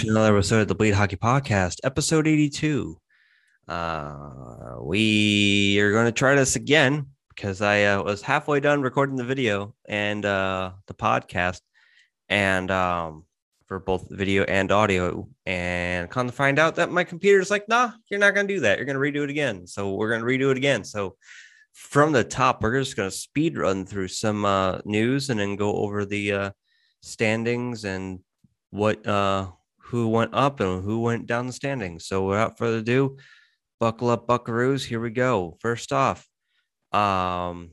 to another episode of the Bleed Hockey Podcast, episode 82. Uh, we are going to try this again because I uh, was halfway done recording the video and uh, the podcast, and um, for both video and audio, and come to find out that my computer's like, nah, you're not going to do that. You're going to redo it again. So we're going to redo it again. So from the top, we're just going to speed run through some uh, news and then go over the uh, standings and what uh who went up and who went down the standings. So without further ado, buckle up, Buckaroos. Here we go. First off, um,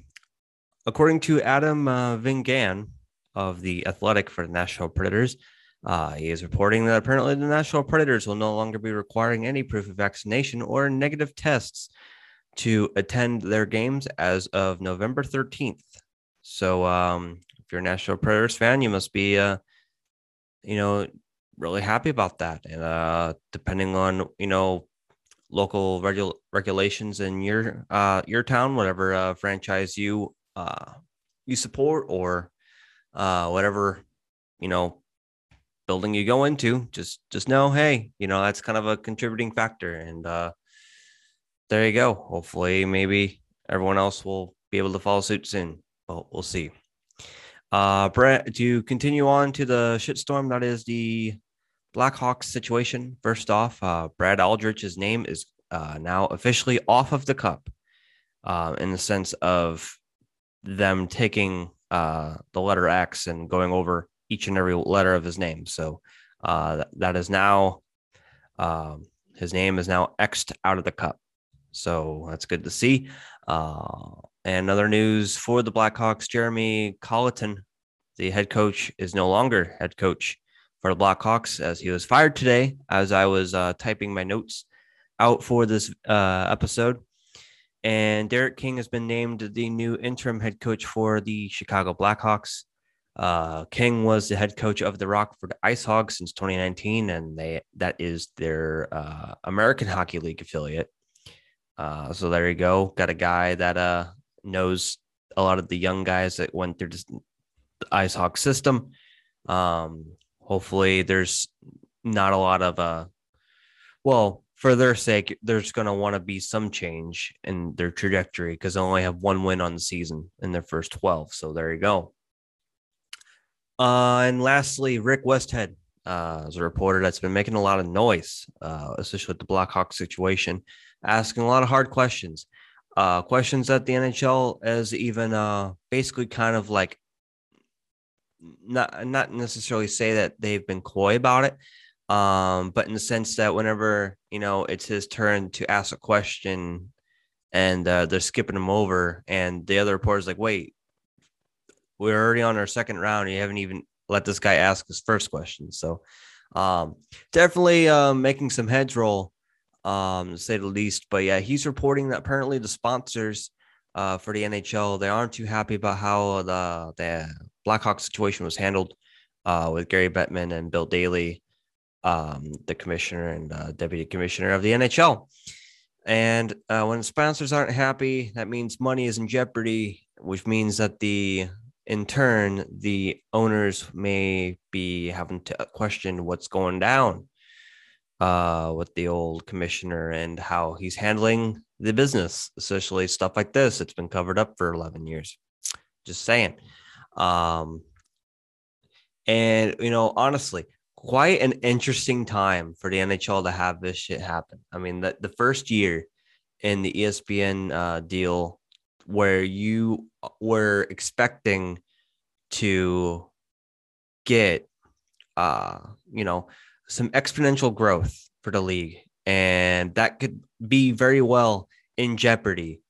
according to Adam uh, Vingan of the Athletic for the Nashville Predators, uh, he is reporting that apparently the Nashville Predators will no longer be requiring any proof of vaccination or negative tests to attend their games as of November 13th. So, um, if you're a Nashville Predators fan, you must be uh, you know, really happy about that. And uh, depending on, you know, local regu- regulations in your uh, your town, whatever uh, franchise you uh, you support or uh, whatever, you know, building you go into, just just know, hey, you know, that's kind of a contributing factor. And uh, there you go. Hopefully, maybe everyone else will be able to follow suit soon. Well, we'll see. Uh, Brett, to continue on to the shitstorm that is the Blackhawks situation. First off, uh, Brad Aldrich's name is uh, now officially off of the cup uh, in the sense of them taking uh, the letter X and going over each and every letter of his name. So uh, that is now um, his name is now Xed out of the cup. So that's good to see. Uh, and other news for the Blackhawks, Jeremy Colliton, the head coach, is no longer head coach for the Blackhawks as he was fired today as I was uh, typing my notes out for this uh, episode. And Derek King has been named the new interim head coach for the Chicago Blackhawks. Uh, King was the head coach of the Rockford Ice Hogs since 2019, and they that is their uh, American Hockey League affiliate. Uh, so there you go. Got a guy that uh, knows a lot of the young guys that went through the Ice Hog system. Um, hopefully, there's not a lot of uh, well, for their sake, there's going to want to be some change in their trajectory because they only have one win on the season in their first 12. So there you go. Uh, and lastly, Rick Westhead uh, is a reporter that's been making a lot of noise, uh, especially with the Blackhawks situation, asking a lot of hard questions uh, questions that the NHL is even uh, basically kind of like not not necessarily say that they've been coy about it, um, but in the sense that whenever you know it's his turn to ask a question, and uh, they're skipping him over, and the other reporter's like, "Wait, we're already on our second round. You haven't even let this guy ask his first question." So, um, definitely uh, making some heads roll um, to say the least. But yeah, he's reporting that apparently the sponsors uh, for the NHL they aren't too happy about how the the Blackhawks situation was handled uh, with Gary Bettman and Bill Daly, um, the commissioner and uh, deputy commissioner of the NHL. And uh, when sponsors aren't happy, that means money is in jeopardy, which means that the in turn the owners may be having to question what's going down uh, with the old commissioner and how he's handling the business, especially stuff like this. It's been covered up for 11 years. Just saying. Um, and, you know, honestly, quite an interesting time for the NHL to have this shit happen. I mean, the, the first year in the ESPN uh, deal where you were expecting to get, uh, you know, some exponential growth for the league, and that could be very well in jeopardy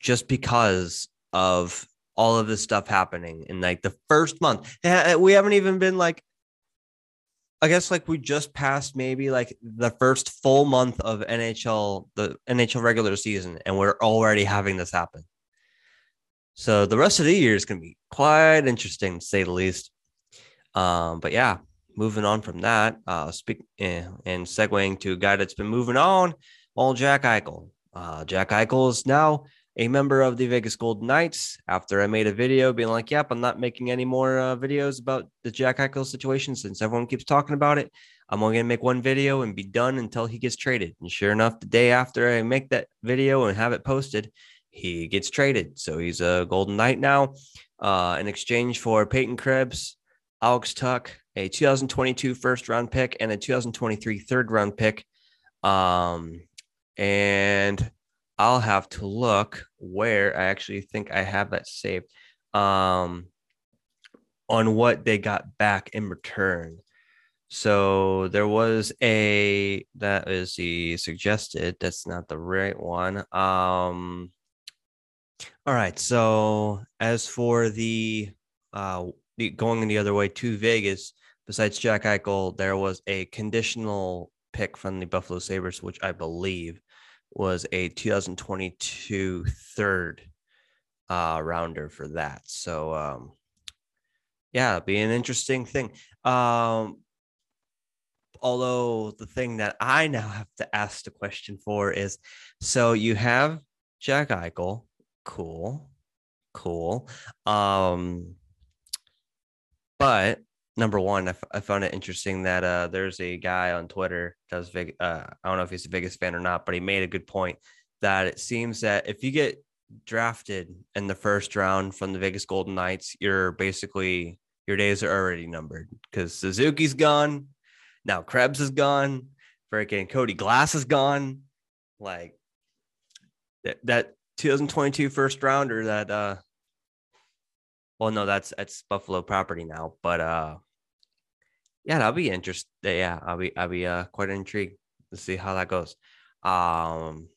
just because of all of this stuff happening in like the first month. We haven't even been like, I guess like we just passed maybe like the first full month of NHL, the NHL regular season, and we're already having this happen. So the rest of the year is going to be quite interesting to say the least. Um, but yeah, moving on from that, uh, speak eh, and segueing to a guy that's been moving on, all Jack Eichel. Uh, Jack Eichel is now a member of the Vegas Golden Knights after I made a video being like, "Yep, I'm not making any more uh, videos about the Jack Eichel situation since everyone keeps talking about it. I'm only gonna make one video and be done until he gets traded." And sure enough, the day after I make that video and have it posted, he gets traded. So he's a Golden Knight now. Uh, in exchange for Peyton Krebs, Alex Tuch, a 2022 first round pick, and a 2023 third round pick. Um, and I'll have to look where I actually think I have that saved um, on what they got back in return. So there was a that is the suggested. That's not the right one. Um, all right. So as for the uh, the, going the other way to Vegas, besides Jack Eichel, there was a conditional pick from the Buffalo Sabres, which I believe was a 2022 third uh, rounder for that. So, um, yeah, be an interesting thing. Um, although the thing that I now have to ask the question for is so you have Jack Eichel, cool, cool. Um, but number one, I, f- I found it interesting that uh, there's a guy on Twitter does big. Uh, I don't know if he's a biggest fan or not, but he made a good point that it seems that if you get drafted in the first round from the Vegas Golden Knights, you're basically your days are already numbered because Suzuki's gone, now Krebs is gone, freaking Cody Glass is gone, like that that 2022 first rounder that uh well no that's that's buffalo property now but uh yeah, that'll be interesting. Yeah, I'll be I'll be uh quite intrigued to see how that goes. Um,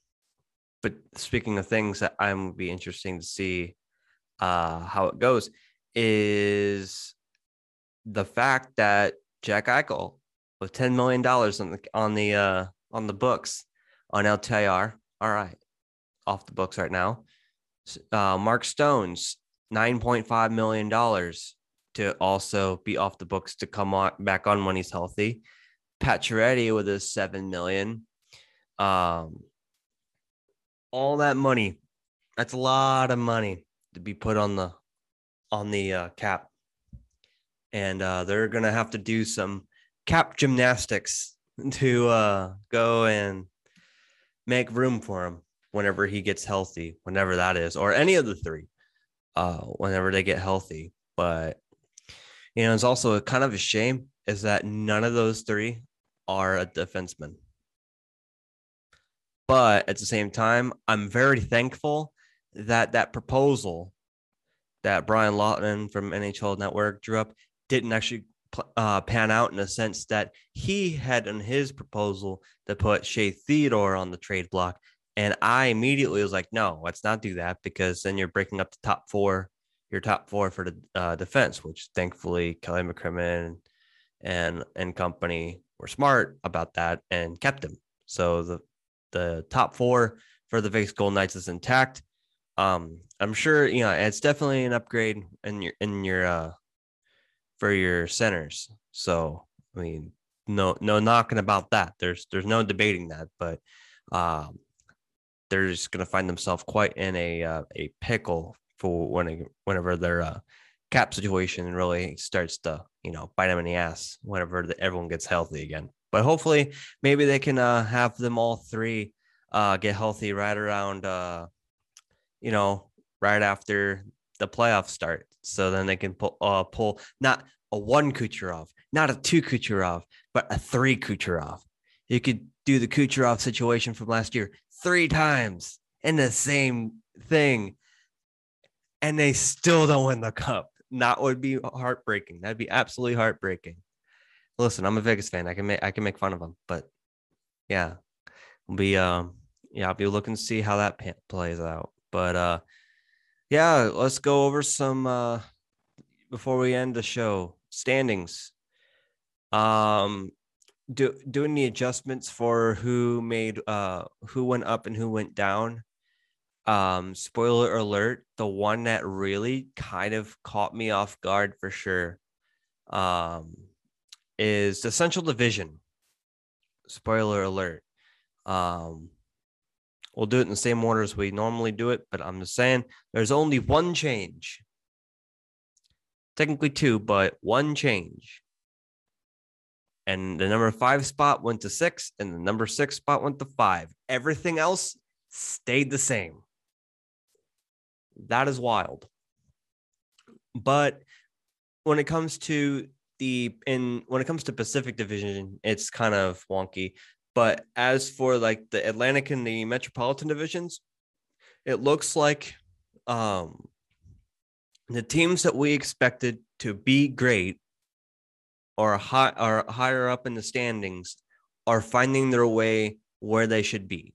but speaking of things that I'm be interesting to see uh how it goes is the fact that Jack Eichel with ten million dollars on the on the uh on the books on LTIR. All right, off the books right now. Uh, Mark Stones nine point five million dollars to also be off the books to come on back on when he's healthy. Pacioretty with his seven million. Um, all that money. That's a lot of money to be put on the on the uh, cap, and uh, they're gonna have to do some cap gymnastics to uh, go and make room for him whenever he gets healthy, whenever that is, or any of the three, uh, whenever they get healthy. But you know, it's also a kind of a shame is that none of those three are a defenseman. But at the same time, I'm very thankful that that proposal that Brian Lawton from NHL Network drew up didn't actually uh, pan out in a sense that he had in his proposal to put Shea Theodore on the trade block. And I immediately was like, no, let's not do that because then you're breaking up the top four your top four for the uh, defense, which thankfully Kelly McCrimmon and and company were smart about that and kept him. So the the top four for the Vegas Golden Knights is intact. Um, I'm sure you know it's definitely an upgrade in your in your uh for your centers. So I mean, no no knocking about that. There's there's no debating that, but um, they're just to find themselves quite in a uh, a pickle for when whenever their uh, cap situation really starts to you know bite them in the ass whenever the, everyone gets healthy again. But hopefully, maybe they can uh, have them all three uh, get healthy right around uh, you know right after the playoffs start, so then they can pull uh, pull not a one Kucherov, not a two Kucherov, but a three Kucherov. You could do the Kucherov situation from last year three times in the same thing and they still don't win the cup. That would be heartbreaking. That'd be absolutely heartbreaking. Listen, I'm a Vegas fan. I can make I can make fun of them, but yeah, we'll be um yeah, I'll be looking to see how that plays out. But uh yeah, let's go over some uh before we end the show standings. Um do, doing the adjustments for who made uh who went up and who went down um spoiler alert the one that really kind of caught me off guard for sure um is the central division spoiler alert um We'll do it in the same order as we normally do it, but I'm just saying there's only one change. Technically two, but one change. And the number five spot went to six, and the number six spot went to five. Everything else stayed the same. That is wild. But when it comes to the in when it comes to Pacific Division, it's kind of wonky. But as for like the Atlantic and the Metropolitan divisions, it looks like um the teams that we expected to be great or high higher up in the standings are finding their way where they should be.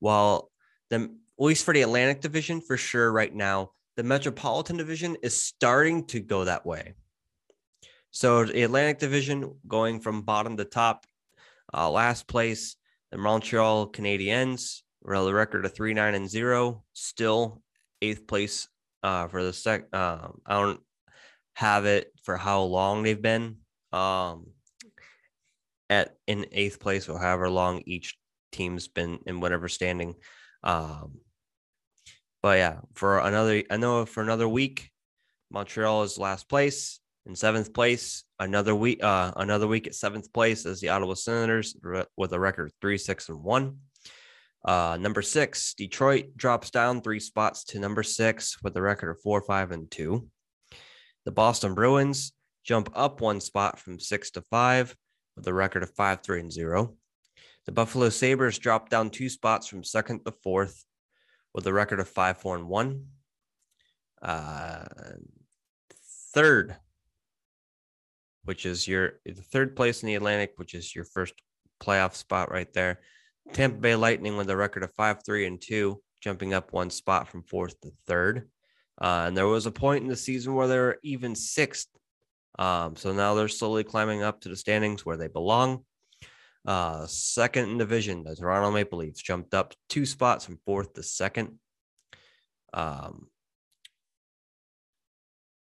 While the at least for the Atlantic division, for sure, right now, the Metropolitan division is starting to go that way. So the Atlantic division going from bottom to top, uh, last place, the Montreal Canadiens, the record of three nine and zero, still eighth place uh, for the sec. Uh, I don't have it for how long they've been um, at in eighth place or however long each team's been in whatever standing. Um, but yeah, for another, I know for another week, Montreal is last place. In seventh place, another week, uh, another week at seventh place is the Ottawa Senators with a record three, six, and one. Uh, number six, Detroit drops down three spots to number six with a record of four, five, and two. The Boston Bruins jump up one spot from six to five with a record of five, three, and zero. The Buffalo Sabres drop down two spots from second to fourth with a record of five, four, and one. Uh, third, which is your third place in the Atlantic, which is your first playoff spot right there. Tampa Bay Lightning with a record of five, three, and two, jumping up one spot from fourth to third. Uh, and there was a point in the season where they were even sixth. Um, so now they're slowly climbing up to the standings where they belong. Uh, second in division, the Toronto Maple Leafs jumped up two spots from fourth to second. Um,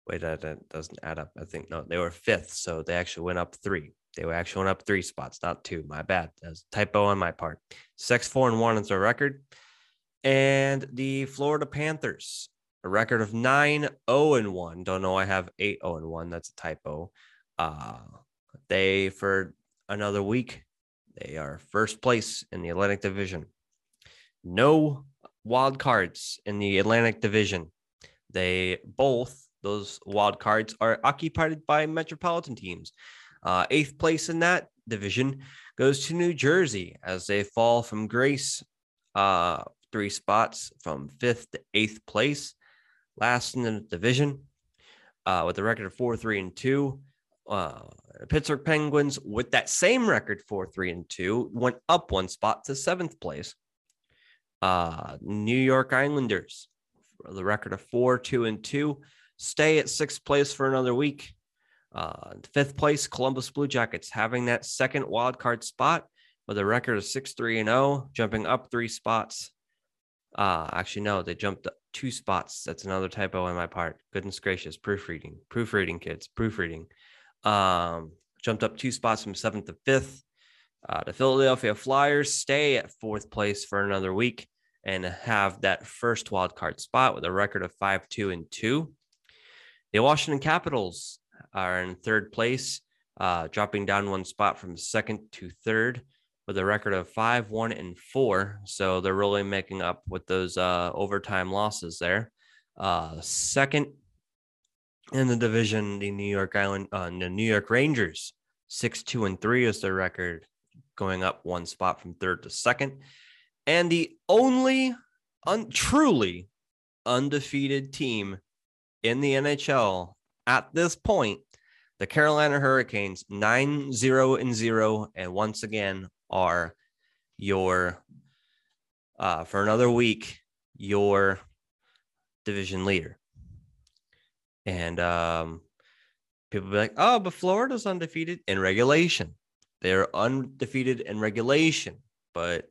Wait, that, that doesn't add up. I think no, they were fifth, so they actually went up three. They were actually went up three spots, not two. My bad. That's typo on my part. Six, four, and one is their record. And the Florida Panthers, a record of nine, 0 and one. Don't know. I have eight, 0 and one. That's a typo. Uh, they for another week, they are first place in the Atlantic Division. No wild cards in the Atlantic Division. They both those wild cards are occupied by metropolitan teams. Uh, eighth place in that division goes to New Jersey as they fall from grace uh, three spots from fifth to eighth place. Last in the division uh, with a record of four, three, and two. Uh, Pittsburgh Penguins, with that same record, four, three, and two, went up one spot to seventh place. Uh, New York Islanders, the record of four, two, and two, stay at sixth place for another week. Uh, fifth place, Columbus Blue Jackets having that second wild card spot with a record of 6 3 and 0, jumping up three spots. Uh, actually, no, they jumped two spots. That's another typo on my part. Goodness gracious, proofreading, proofreading, kids, proofreading. Um, jumped up two spots from seventh to fifth. Uh, the Philadelphia Flyers stay at fourth place for another week and have that first wild card spot with a record of 5 2 and 2. The Washington Capitals are in third place, uh, dropping down one spot from second to third with a record of five, one, and four. So they're really making up with those uh, overtime losses there. Uh, second in the division, the New York Island, uh, the New York Rangers, six, two, and three is their record, going up one spot from third to second. And the only un- truly undefeated team in the NHL at this point, the Carolina Hurricanes 9 0 and 0, and once again are your, uh, for another week, your division leader. And um, people be like, oh, but Florida's undefeated in regulation. They're undefeated in regulation, but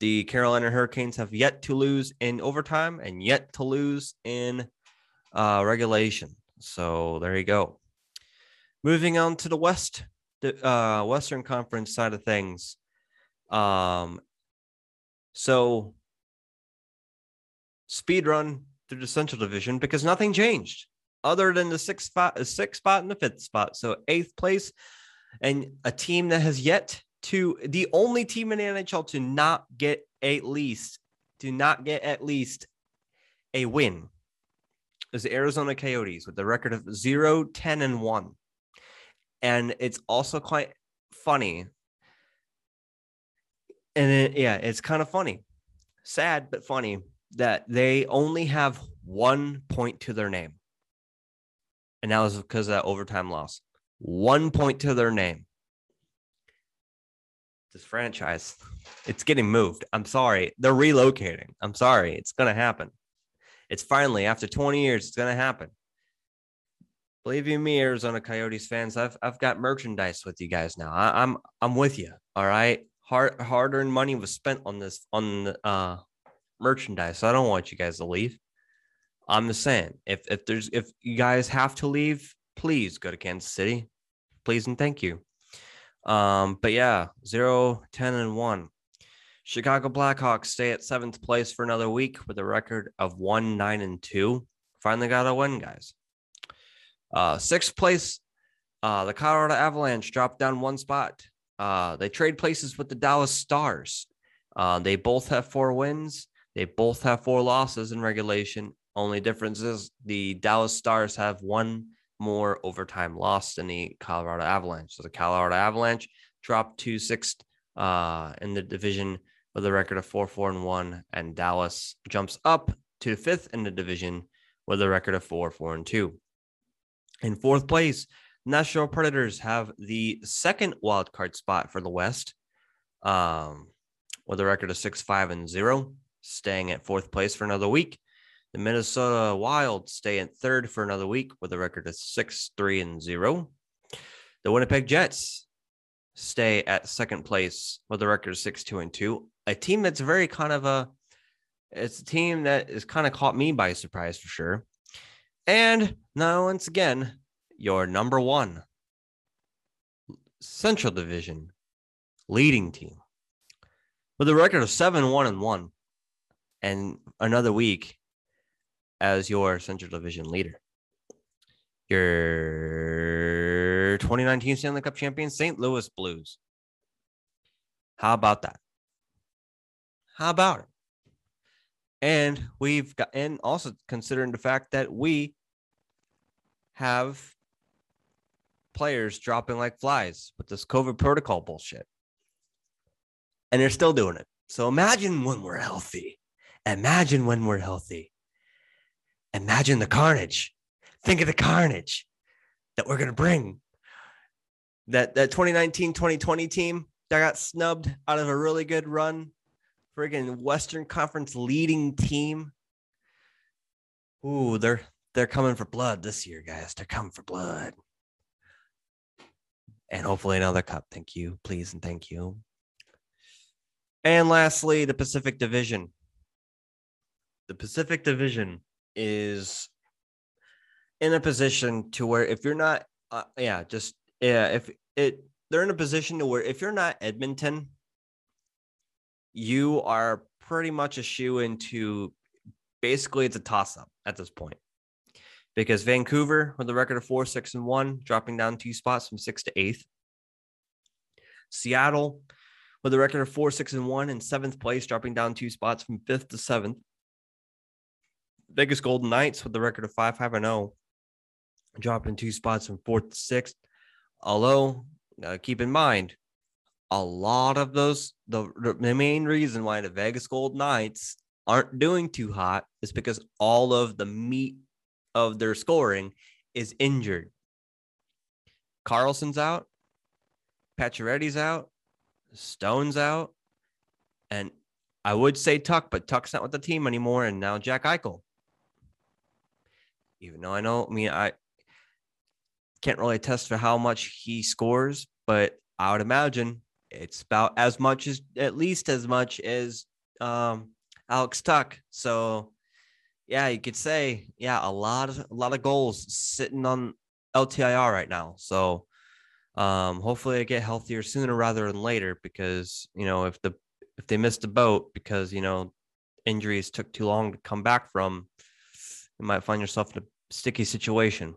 the Carolina Hurricanes have yet to lose in overtime and yet to lose in uh, regulation. So there you go. Moving on to the West, the uh, Western Conference side of things. Um, So speed run through the Central Division because nothing changed other than the sixth spot, the sixth spot and the fifth spot. So eighth place, and a team that has yet to the only team in the NHL to not get at least to not get at least a win is the Arizona Coyotes with the record of 0, 10, and 1. And it's also quite funny. And it, yeah, it's kind of funny, sad, but funny that they only have one point to their name. And that was because of that overtime loss. One point to their name. This franchise, it's getting moved. I'm sorry. They're relocating. I'm sorry. It's going to happen. It's finally, after 20 years, it's going to happen. Believe you me, Arizona Coyotes fans, I've, I've got merchandise with you guys now. I, I'm I'm with you. All right. Hard hard earned money was spent on this on uh merchandise. So I don't want you guys to leave. I'm just saying, if if there's if you guys have to leave, please go to Kansas City. Please and thank you. Um, but yeah, zero, 10, and one. Chicago Blackhawks stay at seventh place for another week with a record of one, nine, and two. Finally got a win, guys. Uh, sixth place, uh, the Colorado Avalanche dropped down one spot. Uh, they trade places with the Dallas Stars. Uh, they both have four wins. They both have four losses in regulation. Only difference is the Dallas Stars have one more overtime loss than the Colorado Avalanche. So the Colorado Avalanche dropped to sixth uh, in the division with a record of four, four, and one, and Dallas jumps up to fifth in the division with a record of four, four, and two. In fourth place, Nashville Predators have the second wild card spot for the West, um, with a record of six, five, and zero, staying at fourth place for another week. The Minnesota Wild stay in third for another week with a record of six, three, and zero. The Winnipeg Jets stay at second place with a record of six, two, and two. A team that's very kind of a it's a team that has kind of caught me by surprise for sure. And now, once again, your number one Central Division leading team with a record of seven, one, and one, and another week as your Central Division leader. Your 2019 Stanley Cup champion, St. Louis Blues. How about that? How about it? And we've got, and also considering the fact that we have players dropping like flies with this COVID protocol bullshit. And they're still doing it. So imagine when we're healthy. Imagine when we're healthy. Imagine the carnage. Think of the carnage that we're going to bring. That that 2019 2020 team that got snubbed out of a really good run friggin' Western Conference leading team. Ooh, they're they're coming for blood this year, guys. They're coming for blood. And hopefully another cup. Thank you, please, and thank you. And lastly, the Pacific Division. The Pacific Division is in a position to where if you're not, uh, yeah, just yeah, if it they're in a position to where if you're not Edmonton you are pretty much a shoe into basically it's a toss up at this point because Vancouver with a record of four, six, and one, dropping down two spots from six to eighth. Seattle with a record of four, six, and one in seventh place, dropping down two spots from fifth to seventh. Vegas Golden Knights with the record of five, five, and zero, oh, dropping two spots from fourth to sixth. Although, uh, keep in mind, a lot of those the, the main reason why the Vegas Gold Knights aren't doing too hot is because all of the meat of their scoring is injured. Karlsson's out, Pacioretty's out, Stone's out, and I would say Tuch, but Tuch's not with the team anymore, and now Jack Eichel. Even though I know, I mean, I can't really attest for how much he scores, but I would imagine it's about as much as at least as much as um, Alex Tuch. So yeah, you could say yeah, a lot of a lot of goals sitting on LTIR right now. So um, hopefully I get healthier sooner rather than later because you know if the if they missed a boat because you know injuries took too long to come back from, you might find yourself in a sticky situation.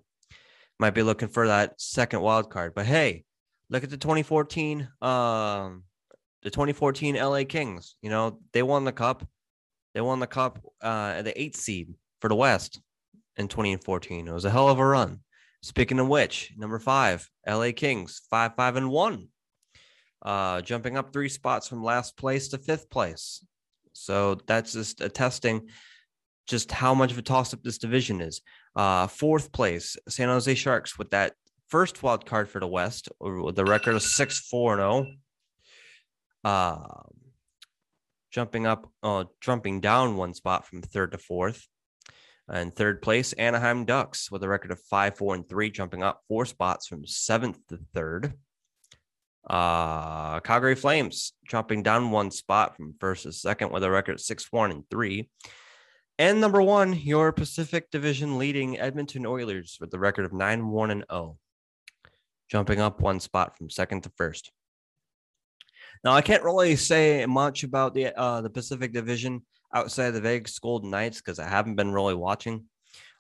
Might be looking for that second wild card. But hey, look at the 2014 um the 2014 LA Kings. You know, they won the cup. They won the cup uh the eighth seed for the West in 2014. It was a hell of a run. Speaking of which, number five, LA Kings, five, five, and one. Uh, jumping up three spots from last place to fifth place. So that's just attesting just how much of a toss up this division is. Uh, fourth place, San Jose Sharks with that first wild card for the West, with the record of 6 4 0. Uh, jumping up, uh, jumping down one spot from third to fourth. And third place, Anaheim Ducks with a record of 5 4 and 3, jumping up four spots from seventh to third. Uh, Calgary Flames jumping down one spot from first to second with a record of 6 1 and 3. And number one, your Pacific Division leading Edmonton Oilers with the record of 9 1 and 0, jumping up one spot from second to first. Now, I can't really say much about the uh, the Pacific Division outside of the Vegas Golden Knights because I haven't been really watching.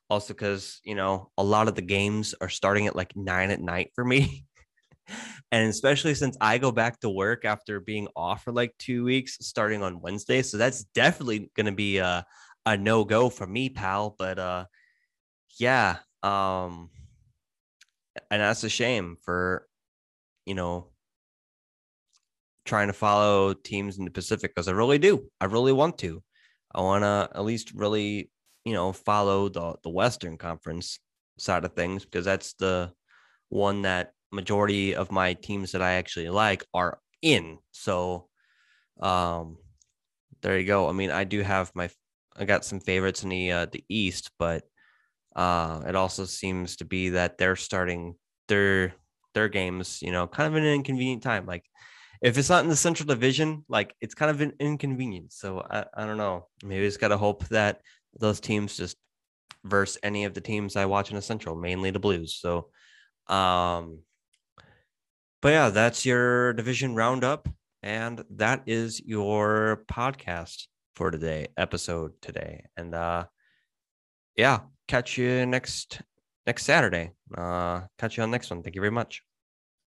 Also, because you know a lot of the games are starting at like nine at night for me. and especially since I go back to work after being off for like two weeks, starting on Wednesday. So that's definitely going to be a, a no go for me, pal. But uh, yeah, um, and that's a shame for you know trying to follow teams in the Pacific because I really do. I really want to. I want to at least really you know follow the the Western Conference side of things because that's the one that majority of my teams that I actually like are in. So um there you go. I mean, I do have my I got some favorites in the uh, the East, but uh it also seems to be that they're starting their their games, you know, kind of an inconvenient time. Like if it's not in the Central Division, like it's kind of an inconvenience. So I, I don't know. Maybe just gotta hope that those teams just verse any of the teams I watch in the Central, mainly the Blues. So um but yeah, that's your division roundup. And that is your podcast for today, episode today. And uh yeah, catch you next next Saturday. Uh catch you on next one. Thank you very much.